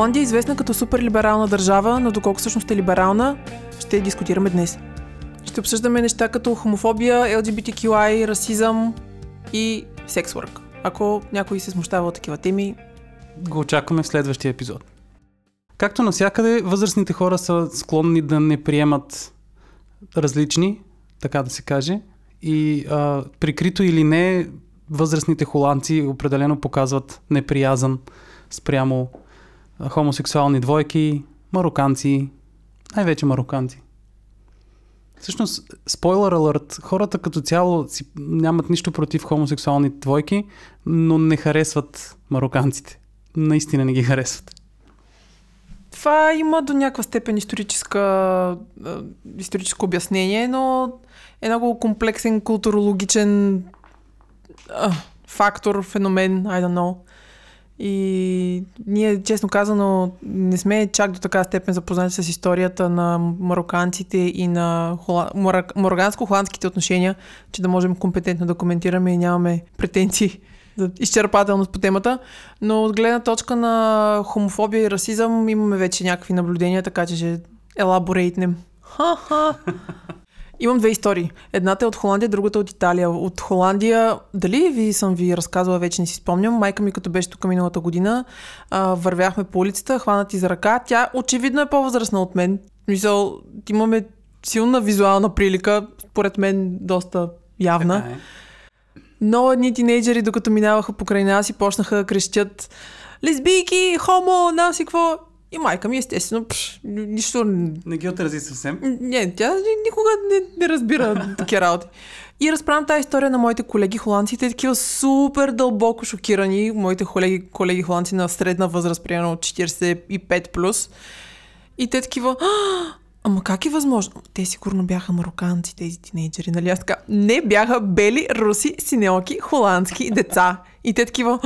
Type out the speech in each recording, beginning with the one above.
Холандия е известна като суперлиберална държава, но доколко всъщност е либерална, ще дискутираме днес. Ще обсъждаме неща като хомофобия, LGBTQI, расизъм и сексворк. Ако някой се смущава от такива теми, го очакваме в следващия епизод. Както навсякъде, възрастните хора са склонни да не приемат различни, така да се каже. И а, прикрито или не, възрастните холандци определено показват неприязан спрямо хомосексуални двойки, мароканци, най-вече мароканци. Всъщност, спойлер алърт, хората като цяло си, нямат нищо против хомосексуални двойки, но не харесват мароканците. Наистина не ги харесват. Това има до някаква степен историческа, историческо обяснение, но е много комплексен културологичен а, фактор, феномен, I don't know. И ние, честно казано, не сме чак до така степен запознати с историята на мароканците и на хола... мароканско-холандските отношения, че да можем компетентно да коментираме и нямаме претенции за изчерпателност по темата. Но от гледна точка на хомофобия и расизъм имаме вече някакви наблюдения, така че ще елаборейтнем. Ха-ха! Имам две истории. Едната е от Холандия, другата от Италия. От Холандия, дали ви съм ви разказвала, вече не си спомням. Майка ми, като беше тук миналата година, а, вървяхме по улицата, хванати за ръка. Тя очевидно е по-възрастна от мен. Мисъл, имаме силна визуална прилика, според мен доста явна. Е. Но едни тинейджери, докато минаваха покрай нас и почнаха да крещят лесбийки, хомо, нам си какво. И майка ми, естествено, пш, нищо... Не ги отрази съвсем? Не, тя никога не, не разбира такива работи. И разправям тази история на моите колеги холандци. Те такива супер дълбоко шокирани. Моите колеги, колеги холандци на средна възраст, примерно от 45+. Плюс. И те такива... Ама как е възможно? Те сигурно бяха мароканци, тези тинейджери, нали? Аз така, не бяха бели, руси, синелки, холандски деца. И те такива,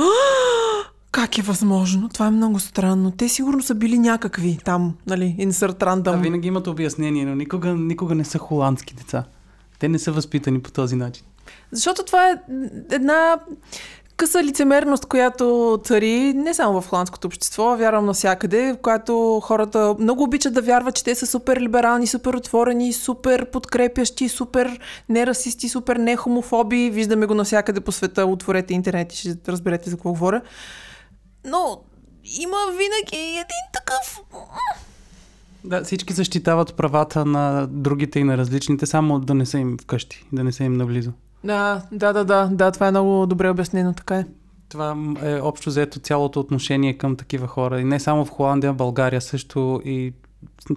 как е възможно? Това е много странно. Те сигурно са били някакви там, нали, insert random. Да, винаги имат обяснение, но никога, никога не са холандски деца. Те не са възпитани по този начин. Защото това е една къса лицемерност, която цари не само в холандското общество, вярвам навсякъде, в която хората много обичат да вярват, че те са супер либерални, супер отворени, супер подкрепящи, супер нерасисти, супер нехомофоби. Виждаме го навсякъде по света. Отворете интернет и ще разберете за какво говоря. Но има винаги един такъв... Да, всички защитават правата на другите и на различните, само да не са им вкъщи, да не са им наблизо. Да, да, да, да, да, това е много добре обяснено, така е. Това е общо взето цялото отношение към такива хора. И не само в Холандия, България също и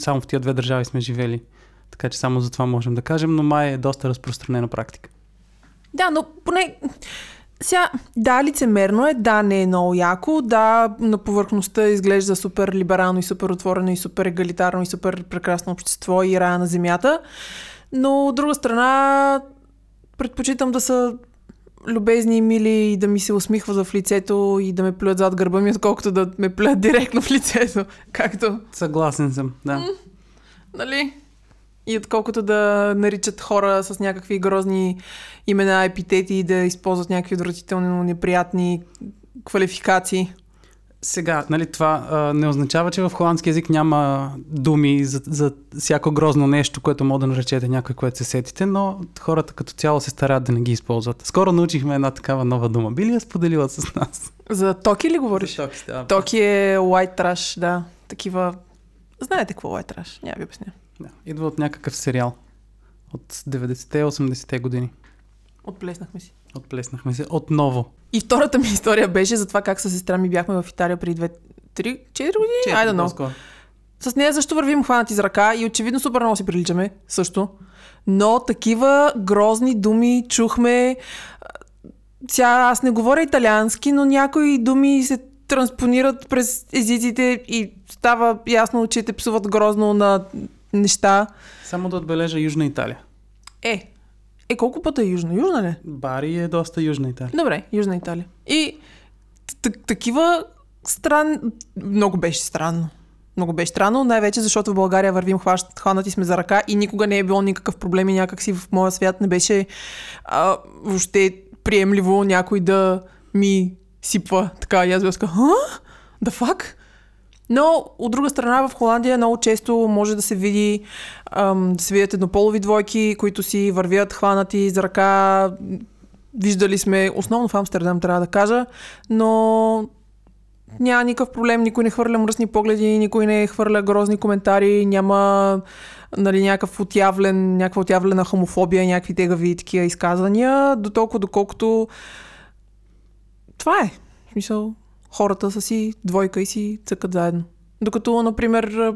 само в тия две държави сме живели. Така че само за това можем да кажем, но май е доста разпространена практика. Да, но поне сега, да, лицемерно е, да, не е много яко, да, на повърхността изглежда супер либерално и супер отворено и супер егалитарно и супер прекрасно общество и рая на земята, но от друга страна предпочитам да са любезни и мили и да ми се усмихват в лицето и да ме плюят зад гърба ми, отколкото да ме плюят директно в лицето, както... Съгласен съм, да. М- нали? И отколкото да наричат хора с някакви грозни имена, епитети и да използват някакви отвратително неприятни квалификации. Сега, нали, това а, не означава, че в холандски язик няма думи за, за всяко грозно нещо, което може да наречете някой, което се сетите, но хората като цяло се стараят да не ги използват. Скоро научихме една такава нова дума. Би ли я споделила с нас? За токи ли говориш? За токи, да. Токи е white trash, да. Такива... Знаете какво е white trash? Няма ви обясня. Да. Идва от някакъв сериал. От 90-те, 80-те години. Отплеснахме си. Отплеснахме се отново. И втората ми история беше за това как с сестра ми бяхме в Италия преди 2, 3, 4 години. Айде, но. С нея също вървим хванати за ръка и очевидно супер много си приличаме също. Но такива грозни думи чухме. Сега аз не говоря италиански, но някои думи се транспонират през езиците и става ясно, че те псуват грозно на неща. Само да отбележа Южна Италия. Е, е, колко пъта е южна? Южна ли? Бари е доста Южна Италия. Добре, Южна Италия. И такива стран... Много беше странно. Много беше странно, най-вече защото в България вървим хванати сме за ръка и никога не е било никакъв проблем и някакси в моя свят не беше а, въобще приемливо някой да ми сипва така и аз бях The fuck? Но, от друга страна, в Холандия много често може да се види, ам, да се видят еднополови двойки, които си вървят хванати за ръка. Виждали сме, основно в Амстердам трябва да кажа, но няма никакъв проблем, никой не хвърля мръсни погледи, никой не хвърля грозни коментари, няма нали, някакъв отявлен, някаква отявлена хомофобия, някакви тегави такива изказвания, до толкова доколкото това е. В смисъл, хората са си двойка и си цъкат заедно. Докато, например,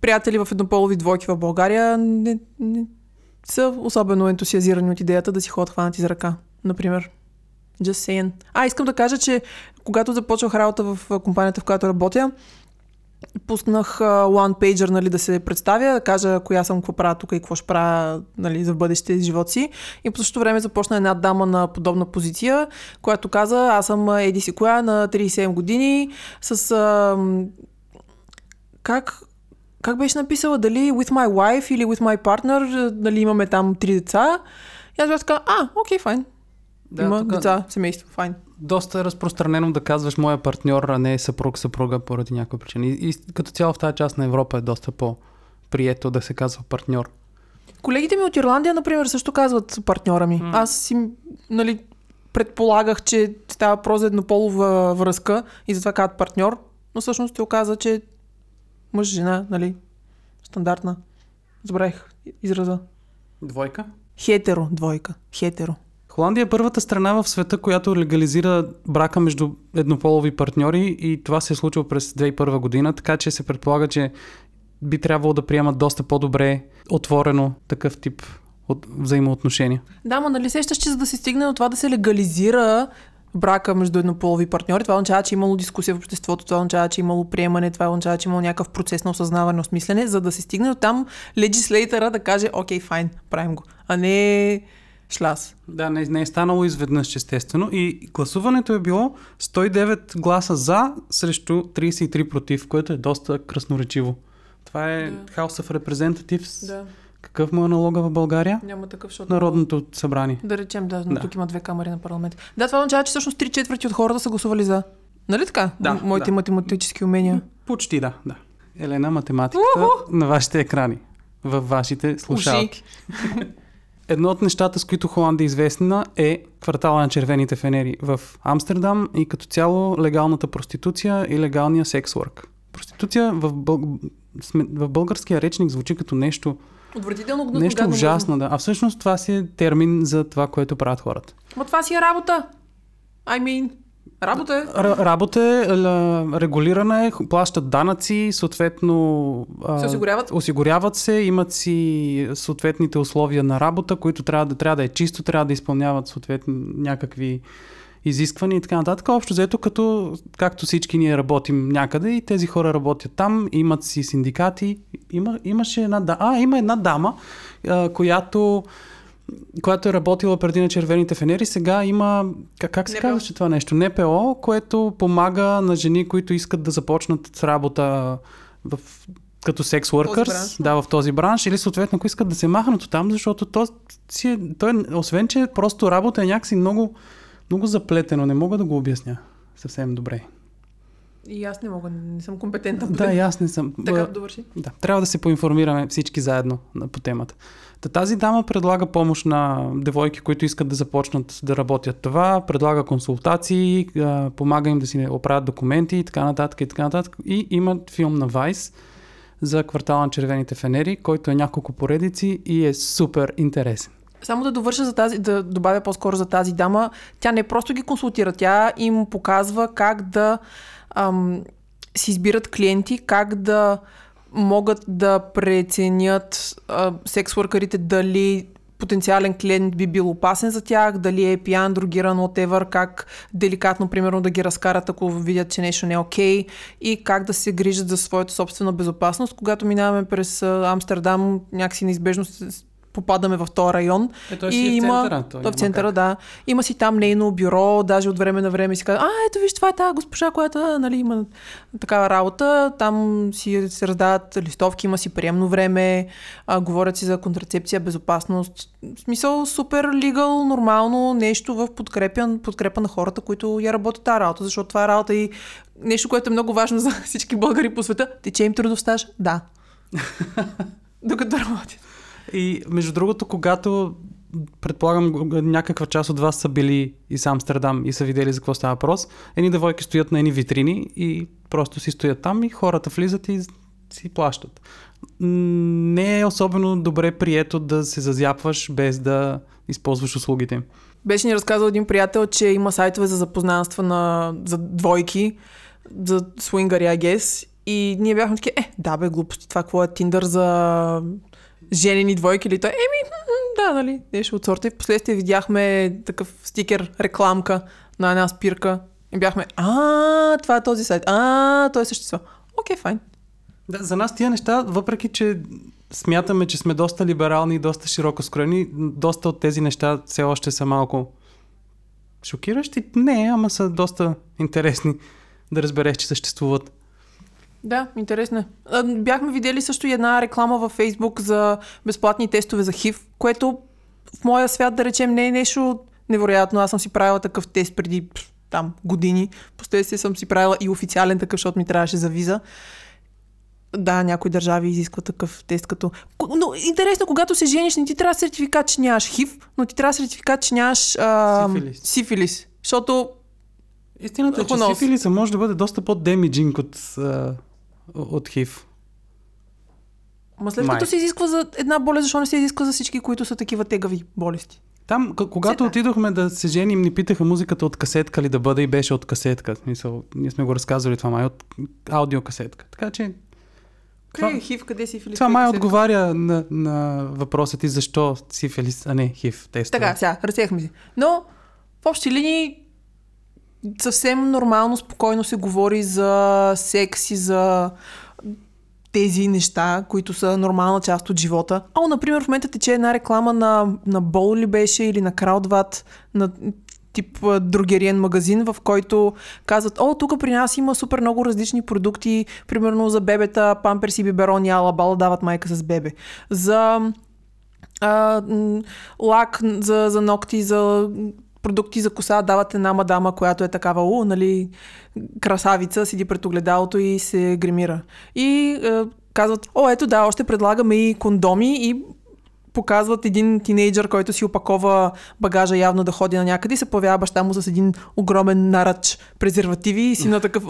приятели в еднополови двойки в България не, не са особено ентусиазирани от идеята да си ходят хванати за ръка, например. Just saying. А, искам да кажа, че когато започвах работа в компанията, в която работя, пуснах one pager, нали, да се представя, да кажа коя съм, какво правя тук и какво ще правя нали, за бъдеще живот си. И по същото време започна една дама на подобна позиция, която каза, аз съм Еди си коя на 37 години, с... Uh, как, как беше написала? Дали with my wife или with my partner, дали имаме там три деца. И аз бях така, а, окей, okay, файн. Да, Има тук... деца, семейство, файн доста е разпространено да казваш моя партньор, а не съпруг, съпруга поради някаква причина. И, и като цяло в тази част на Европа е доста по-прието да се казва партньор. Колегите ми от Ирландия, например, също казват партньора ми. Mm. Аз си, нали, предполагах, че става въпрос за еднополова връзка и затова казват партньор, но всъщност се оказа, че мъж, жена, нали, стандартна. Забравих израза. Двойка? Хетеро, двойка. Хетеро. Холандия е първата страна в света, която легализира брака между еднополови партньори и това се е случило през 2001 година, така че се предполага, че би трябвало да приемат доста по-добре отворено такъв тип от взаимоотношения. Да, но нали сещаш, че за да се стигне до това да се легализира брака между еднополови партньори, това означава, че е имало дискусия в обществото, това означава, че е имало приемане, това означава, че е имало някакъв процес на осъзнаване, осмислене, за да се стигне до там легислейтъра да каже, окей, файн, правим го, а не шляс. Да, не, не е станало изведнъж, естествено. И гласуването е било 109 гласа за срещу 33 против, което е доста красноречиво. Това е да. House of Representatives. Да. Какъв му е налога в България? Няма такъв, защото... Народното събрание. Да речем, да, но да. тук има две камери на парламент. Да, това означава, че всъщност 3 четвърти от хората са гласували за. Нали така? Да, Моите да. математически умения. Почти да, да. Елена, математиката У-ху! на вашите екрани. Във вашите слушалки. Едно от нещата, с които Холандия е известна е квартала на червените фенери в Амстердам и като цяло легалната проституция и легалния секс-ворк. Проституция в, бъл... в българския речник звучи като нещо Отвратително гнусно, Нещо гадно, ужасно, да. А всъщност това си е термин за това, което правят хората. Ма това си е работа. I mean, Работа е. Р- работа е, регулирана е, плащат данъци, съответно... Се осигуряват? Осигуряват се, имат си съответните условия на работа, които трябва да, трябва да е чисто, трябва да изпълняват съответно някакви изисквания и така нататък. Общо взето, като, както всички ние работим някъде и тези хора работят там, имат си синдикати. Има, имаше една, а, има една дама, която която е работила преди на червените фенери, сега има, как, как се НПО. казваше това нещо? НПО, което помага на жени, които искат да започнат работа в, като секс workers, да, в този бранш, или съответно, ако искат да се махнат от там, защото то, си, той, освен, че просто работа е някакси много, много заплетено, не мога да го обясня съвсем добре. И аз не мога, не съм компетентна. Да, и аз не съм. Така довърши. Да, трябва да се поинформираме всички заедно по темата. Та тази дама предлага помощ на девойки, които искат да започнат да работят това, предлага консултации, помага им да си оправят документи и така нататък и така нататък. И има филм на Vice за квартала на червените фенери, който е няколко поредици и е супер интересен. Само да довърша за тази, да добавя по-скоро за тази дама, тя не просто ги консултира, тя им показва как да ам, си избират клиенти, как да могат да преценят секс-worкерите дали потенциален клиент би бил опасен за тях, дали е пиян, другиран, whatever, как деликатно, примерно, да ги разкарат, ако видят, че нещо не е окей okay, и как да се грижат за своята собствена безопасност. Когато минаваме през Амстердам, някакси неизбежно попадаме в този район. Е, той и си има, в центъра. Той в центъра, как. да. Има си там нейно бюро, даже от време на време си казва, а, ето виж, това е тази госпожа, която нали, има такава работа. Там си се раздават листовки, има си приемно време, а, говорят си за контрацепция, безопасност. В смисъл, супер лигал, нормално нещо в подкрепя, подкрепа на хората, които я работят тази работа, защото това е работа и нещо, което е много важно за всички българи по света, тече им трудов стаж? Да. Докато работят. И между другото, когато предполагам някаква част от вас са били и с Амстердам и са видели за какво става въпрос, едни девойки стоят на едни витрини и просто си стоят там и хората влизат и си плащат. Не е особено добре прието да се зазяпваш без да използваш услугите. Беше ни разказал един приятел, че има сайтове за запознанства на, за двойки, за свингари, I guess. И ние бяхме такива, е, да бе, глупости, това какво е Тиндър за женени двойки или той? Еми, да, нали, нещо от сорта. И в последствие видяхме такъв стикер, рекламка на една спирка. И бяхме, а, това е този сайт. А, той съществува. Окей, файн. Да, за нас тия неща, въпреки че смятаме, че сме доста либерални и доста широко скроени, доста от тези неща все още са малко шокиращи. Не, ама са доста интересни да разбереш, че съществуват. Да, интересно е. Бяхме видели също и една реклама във Фейсбук за безплатни тестове за ХИВ, което в моя свят, да речем, не е нещо невероятно. Аз съм си правила такъв тест преди там години. Последствие съм си правила и официален такъв, защото ми трябваше за виза. Да, някои държави изискват такъв тест като... Но интересно, когато се жениш, не ти трябва сертификат, че нямаш хив, но ти трябва сертификат, че нямаш а, сифилис. сифилис. Защото... Истината е, че сифилиса може да бъде доста по-демиджинг от, а, от хив. Ма след Май. като се изисква за една болест, защо не се изисква за всички, които са такива тегави болести? Там, когато Сета. отидохме да се женим, ни питаха музиката от касетка ли да бъде и беше от касетка. Мисъл, ние сме го разказвали това май от аудиокасетка. Така че това, е хив, къде си филис? Това май отговаря на, на въпроса ти защо сифилис, а не хив тест. Така, сега, разсехме си. Но в общи линии съвсем нормално, спокойно се говори за секс и за тези неща, които са нормална част от живота. А, например, в момента тече една реклама на, на Бол ли беше или на Краудват, на тип другериен магазин, в който казват, о, тук при нас има супер много различни продукти, примерно за бебета, памперси, биберони, ала бала дават майка с бебе. За а, лак за, за ногти, за продукти за коса дават една мадама, която е такава, у, нали, красавица, седи пред огледалото и се гримира. И е, казват, о, ето да, още предлагаме и кондоми и показват един тинейджър, който си опакова багажа явно да ходи на някъде и се появява баща му с един огромен наръч презервативи и си на такъв,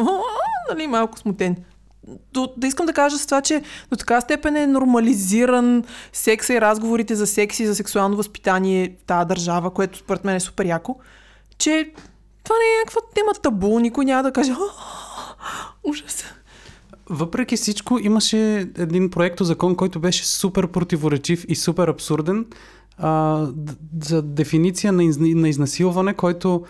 нали, малко смутен. До, да искам да кажа с това, че до така степен е нормализиран секса и разговорите за секс и за сексуално възпитание в тази държава, което според мен е супер яко, че това не е някаква тема табу, никой няма да каже ужас. Въпреки всичко имаше един проект закон, който беше супер противоречив и супер абсурден а, за дефиниция на изнасилване, който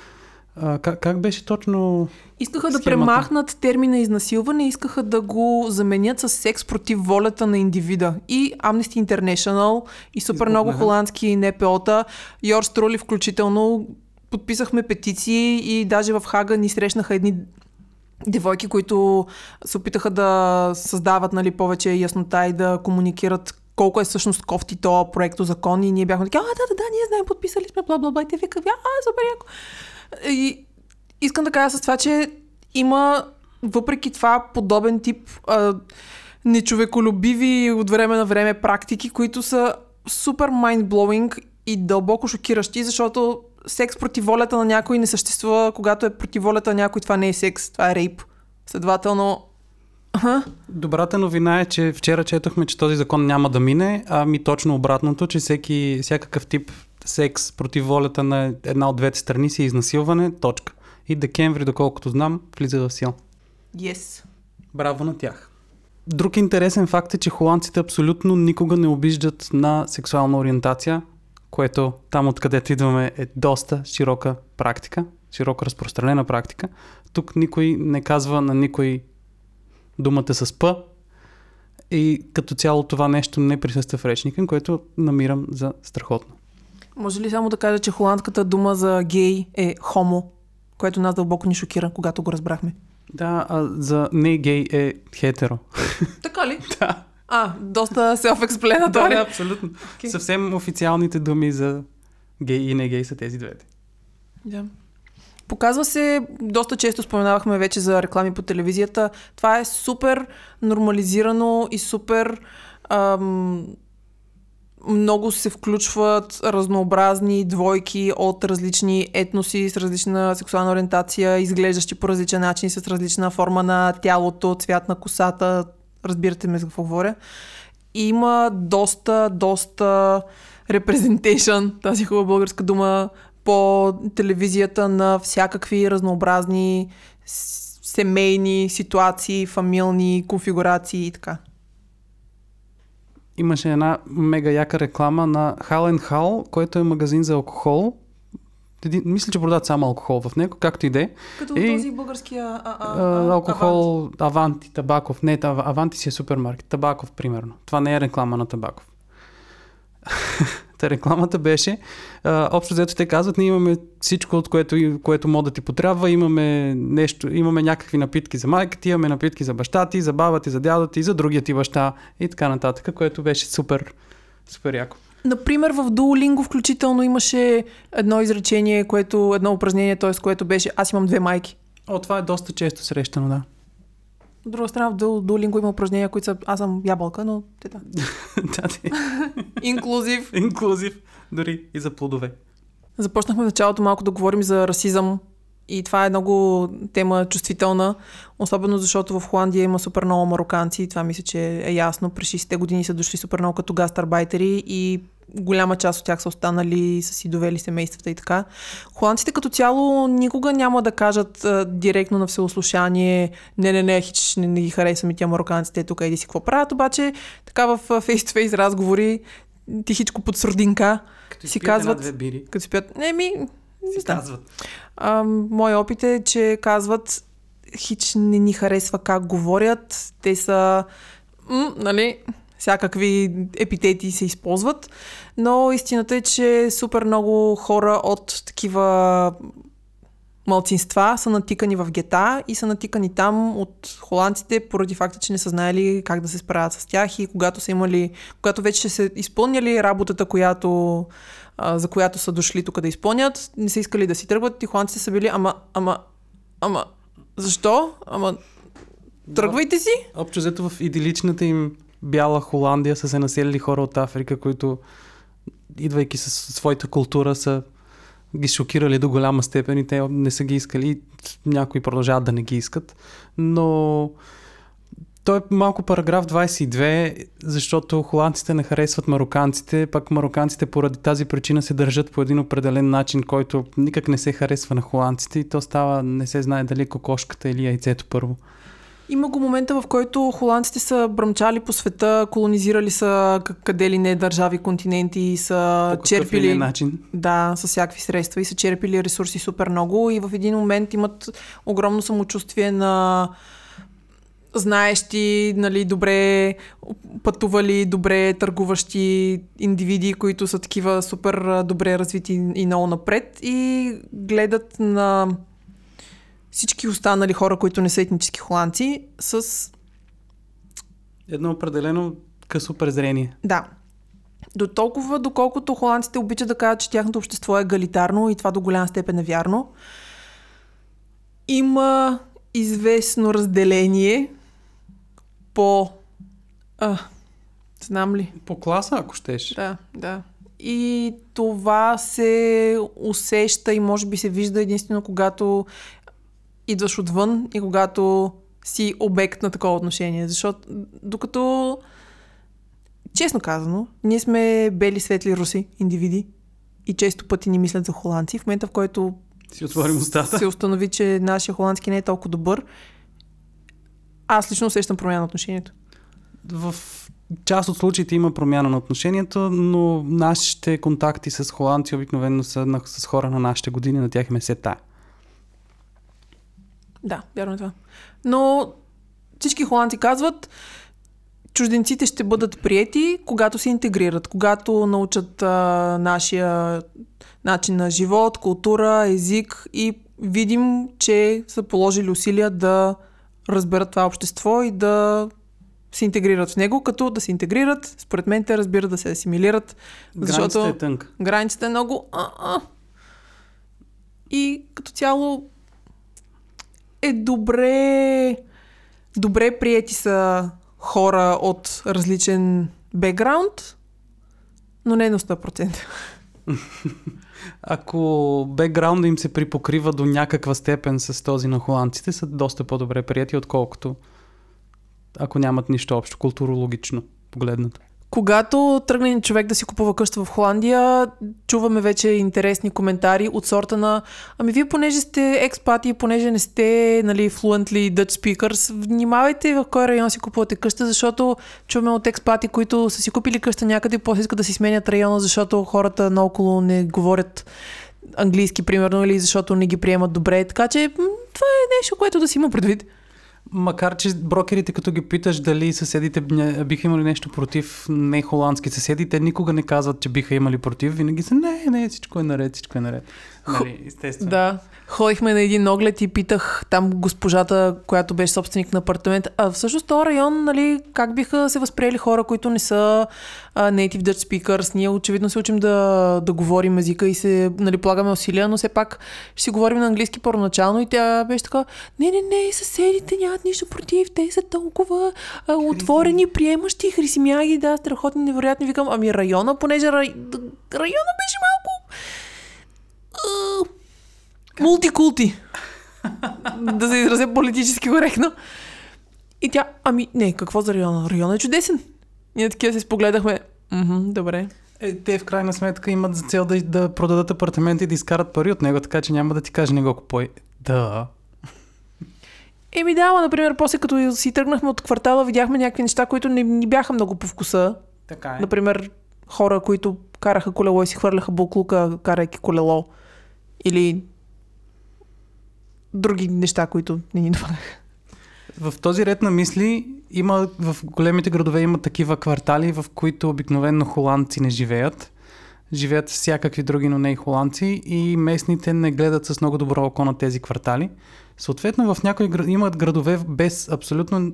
а, как, как беше точно Искаха схемата? да премахнат термина изнасилване, искаха да го заменят с секс против волята на индивида. И Amnesty International, и супер много холандски НПО-та, Йорс Трули включително, подписахме петиции и даже в Хага ни срещнаха едни девойки, които се опитаха да създават нали, повече яснота и да комуникират колко е всъщност кофти то проекто закон и ние бяхме така, а, да, да, да, ние знаем, подписали сме, бла, бла, бла, и те вика, а, супер яко. И искам да кажа с това, че има въпреки това подобен тип а, нечовеколюбиви от време на време практики, които са супер майндблоуинг и дълбоко шокиращи, защото секс против волята на някой не съществува, когато е против волята на някой, това не е секс, това е рейп. Следователно, Ага. Добрата новина е, че вчера четохме, че този закон няма да мине, а ми точно обратното, че всеки, всякакъв тип секс против волята на една от двете страни си е изнасилване, точка. И декември, доколкото знам, влиза в сила. Yes. Браво на тях. Друг интересен факт е, че холандците абсолютно никога не обиждат на сексуална ориентация, което там откъдето идваме е доста широка практика, широко разпространена практика. Тук никой не казва на никой думата с П и като цяло това нещо не присъства в речника, което намирам за страхотно. Може ли само да кажа, че холандската дума за гей е хомо, което нас дълбоко ни шокира, когато го разбрахме? Да, а за не гей е хетеро. Така ли? да. А, доста self-explanatory. да, да, абсолютно. Okay. Съвсем официалните думи за гей и не гей са тези двете. Да. Показва се, доста често споменавахме вече за реклами по телевизията. Това е супер нормализирано и супер ам, много се включват разнообразни двойки от различни етноси с различна сексуална ориентация, изглеждащи по различен начин, с различна форма на тялото, цвят на косата. Разбирате ме за какво говоря. Има доста, доста representation, тази хубава българска дума, по телевизията на всякакви разнообразни семейни ситуации, фамилни конфигурации и така. Имаше една мега яка реклама на Hal Hal, който е магазин за алкохол. Един, мисля, че продават само алкохол в него, както и де. Като И- този българския а, а, алкохол, Аванти, Табаков. Не, Ав- Аванти си е супермаркет. Табаков, примерно. Това не е реклама на Табаков. Та рекламата беше, а, общо взето те казват, ние имаме всичко, от което, което може да ти потрябва, имаме нещо, имаме някакви напитки за майка ти, имаме напитки за баща ти, за баба ти, за дядо ти, за другия ти баща и така нататък, което беше супер, супер яко. Например, в Duolingo включително имаше едно изречение, което, едно упражнение, т.е. което беше аз имам две майки. О, това е доста често срещано, да. От друга страна, в Duo- Duolingo има упражнения, които са аз съм ябълка, но те да. да, ти- Инклюзив. инклюзив, дори и за плодове. Започнахме в началото малко да говорим за расизъм и това е много тема чувствителна, особено защото в Холандия има супер много мароканци, това мисля, че е ясно. През 60-те години са дошли супер много като гастарбайтери и голяма част от тях са останали, са си довели семействата и така. Холандците като цяло никога няма да кажат а, директно на всеослушание не, не, не, хич, не, не ги харесвам и тя мароканците, тук иди си какво правят, обаче така в фейс-то-фейс разговори тихичко под сурдинка Като Си една, казват- две бири, като си пият, не ми, си знам. казват. А, мой опит е, че казват хич не ни харесва как говорят. Те са, м, нали, всякакви епитети се използват, но истината е, че супер много хора от такива малцинства са натикани в гета и са натикани там от холандците поради факта, че не са знаели как да се справят с тях и когато са имали, когато вече са изпълняли работата, която, а, за която са дошли тук да изпълнят, не са искали да си тръгват и холандците са били, ама, ама, ама, защо? Ама, тръгвайте си. Общо взето в идиличната им бяла Холандия са се населили хора от Африка, които идвайки с своята култура са ги шокирали до голяма степен и те не са ги искали. Някои продължават да не ги искат. Но той е малко параграф 22, защото холандците не харесват мароканците, пък мароканците поради тази причина се държат по един определен начин, който никак не се харесва на холандците и то става, не се знае дали кокошката или яйцето първо. Има го момента, в който холандците са бръмчали по света, колонизирали са къде ли не държави, континенти и са По какъв ли черпили... начин. Да, с всякакви средства и са черпили ресурси супер много и в един момент имат огромно самочувствие на знаещи, нали, добре пътували, добре търгуващи индивиди, които са такива супер добре развити и много напред и гледат на всички останали хора, които не са етнически холандци, с Едно определено късо презрение. Да. До толкова, доколкото холандците обичат да кажат, че тяхното общество е егалитарно и това до голяма степен е вярно, има известно разделение по... А, знам ли? По класа, ако щеш. Да, да. И това се усеща и може би се вижда единствено когато идваш отвън и когато си обект на такова отношение. Защото докато, честно казано, ние сме бели, светли руси, индивиди и често пъти ни мислят за холандци. В момента, в който Си отворим устата. се установи, че нашия холандски не е толкова добър, аз лично усещам промяна на отношението. В част от случаите има промяна на отношението, но нашите контакти с холандци обикновено са на, с хора на нашите години, на тях им е се тая. Да, вярно е това. Но всички холандци казват, чужденците ще бъдат приети, когато се интегрират, когато научат а, нашия начин на живот, култура, език и видим, че са положили усилия да разберат това общество и да се интегрират в него, като да се интегрират, според мен те разбират да се асимилират, Границата е тънка. границата е много... А-а. и като цяло е добре добре приети са хора от различен бекграунд, но не на 100%. Ако бекграунда им се припокрива до някаква степен с този на холандците, са доста по-добре прияти, отколкото ако нямат нищо общо културологично погледнато. Когато тръгне човек да си купува къща в Холандия, чуваме вече интересни коментари от сорта на Ами вие понеже сте експати, понеже не сте нали, fluently Dutch speakers, внимавайте в кой район си купувате къща, защото чуваме от експати, които са си купили къща някъде и после искат да си сменят района, защото хората наоколо не говорят английски, примерно, или защото не ги приемат добре. Така че това е нещо, което да си има предвид. Макар, че брокерите, като ги питаш дали съседите биха имали нещо против не холандски съседи, те никога не казват, че биха имали против. Винаги са, не, не, всичко е наред, всичко е наред. Нали, естествено. Да. Ходихме на един оглед и питах там госпожата, която беше собственик на апартамент, а всъщност този район, нали, как биха се възприели хора, които не са а, native Dutch speakers. Ние очевидно се учим да, да говорим езика и се нали, полагаме усилия, но все пак ще си говорим на английски първоначално и тя беше така, не, не, не, съседите нямат нищо против, те са толкова а, отворени, приемащи, хрисимяги, да, страхотни, невероятни. Викам, ами района, понеже рай... района беше малко мултикулти. да се изразя политически коректно. И тя, ами не, какво за района? Района е чудесен. Ние такива се спогледахме. Мхм, добре. Е, те в крайна сметка имат за цел да, да продадат апартамент и да изкарат пари от него, така че няма да ти каже не го купой. Да. Еми да, например, после като си тръгнахме от квартала, видяхме някакви неща, които не ни бяха много по вкуса. Така е. Например, хора, които караха колело и си хвърляха буклука, карайки колело. Или други неща, които не ни допадаха. В този ред на мисли има, в големите градове има такива квартали, в които обикновено холандци не живеят. Живеят всякакви други, но не и холандци и местните не гледат с много добро око на тези квартали. Съответно, в някои имат градове без абсолютно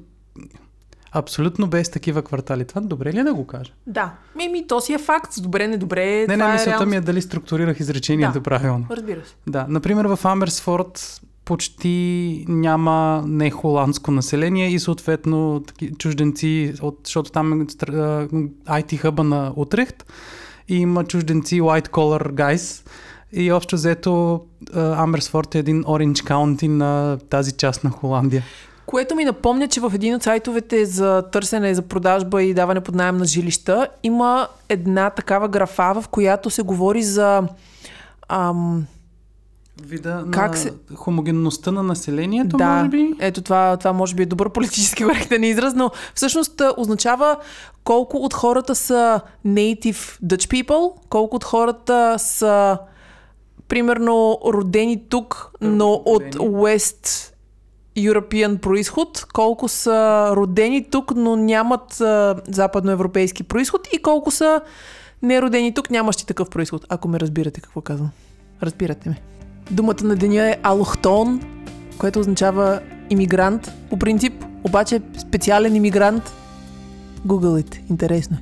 Абсолютно без такива квартали. Това добре ли е да го кажа? Да. Ми, то си е факт. Добре, не добре. Не, не, е мисълта реално... ми е дали структурирах изречението да. правилно. Разбира се. Да. Например, в Амерсфорд почти няма не холандско население и съответно чужденци, от, защото там е IT хъба на Утрехт и има чужденци white collar guys и общо взето Амерсфорд е един Orange County на тази част на Холандия. Което ми напомня, че в един от сайтовете за търсене, за продажба и даване под найем на жилища има една такава графа, в която се говори за ам, вида как на се... хомогенността на населението, да, може би? ето това, това може би е добър политически коректен израз, но всъщност означава колко от хората са native Dutch people, колко от хората са примерно родени тук, но от West European происход, колко са родени тук, но нямат а, западноевропейски происход и колко са неродени тук, нямащи такъв происход, ако ме разбирате какво казвам. Разбирате ме. Думата на деня е алохтон, което означава иммигрант по принцип, обаче специален иммигрант. Гугълите, интересно.